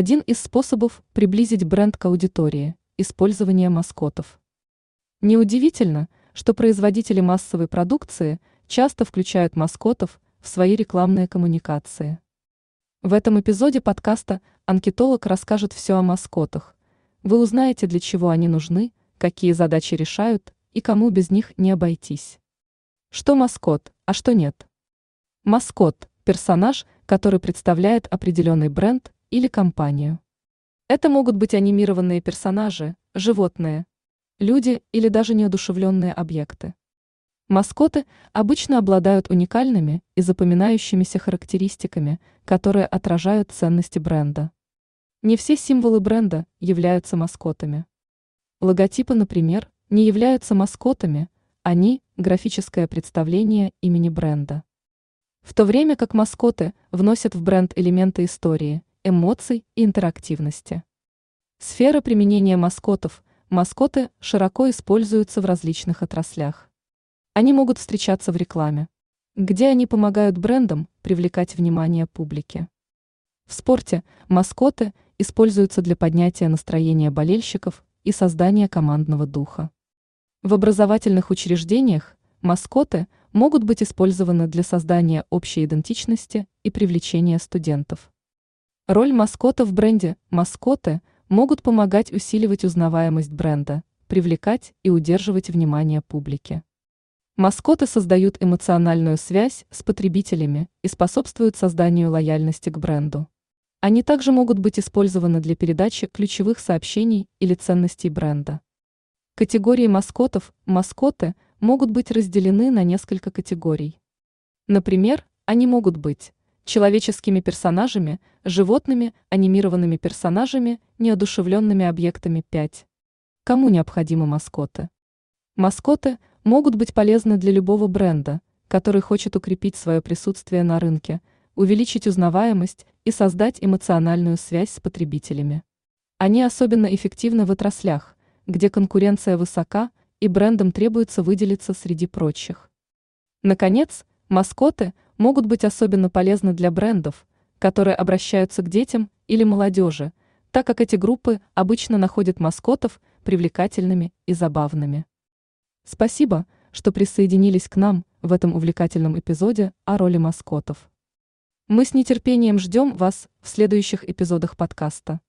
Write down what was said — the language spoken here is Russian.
Один из способов приблизить бренд к аудитории – использование маскотов. Неудивительно, что производители массовой продукции часто включают маскотов в свои рекламные коммуникации. В этом эпизоде подкаста анкетолог расскажет все о маскотах. Вы узнаете, для чего они нужны, какие задачи решают и кому без них не обойтись. Что маскот, а что нет? Маскот – персонаж, который представляет определенный бренд или компанию. Это могут быть анимированные персонажи, животные, люди или даже неодушевленные объекты. Маскоты обычно обладают уникальными и запоминающимися характеристиками, которые отражают ценности бренда. Не все символы бренда являются маскотами. Логотипы, например, не являются маскотами, они – графическое представление имени бренда. В то время как маскоты вносят в бренд элементы истории, эмоций и интерактивности. Сфера применения маскотов – маскоты широко используются в различных отраслях. Они могут встречаться в рекламе, где они помогают брендам привлекать внимание публики. В спорте маскоты используются для поднятия настроения болельщиков и создания командного духа. В образовательных учреждениях маскоты могут быть использованы для создания общей идентичности и привлечения студентов. Роль маскота в бренде «Маскоты» могут помогать усиливать узнаваемость бренда, привлекать и удерживать внимание публики. Маскоты создают эмоциональную связь с потребителями и способствуют созданию лояльности к бренду. Они также могут быть использованы для передачи ключевых сообщений или ценностей бренда. Категории маскотов, маскоты – могут быть разделены на несколько категорий. Например, они могут быть человеческими персонажами, животными, анимированными персонажами, неодушевленными объектами 5. Кому необходимы маскоты? Маскоты могут быть полезны для любого бренда, который хочет укрепить свое присутствие на рынке, увеличить узнаваемость и создать эмоциональную связь с потребителями. Они особенно эффективны в отраслях, где конкуренция высока и брендам требуется выделиться среди прочих. Наконец, маскоты могут быть особенно полезны для брендов, которые обращаются к детям или молодежи, так как эти группы обычно находят маскотов привлекательными и забавными. Спасибо, что присоединились к нам в этом увлекательном эпизоде о роли маскотов. Мы с нетерпением ждем вас в следующих эпизодах подкаста.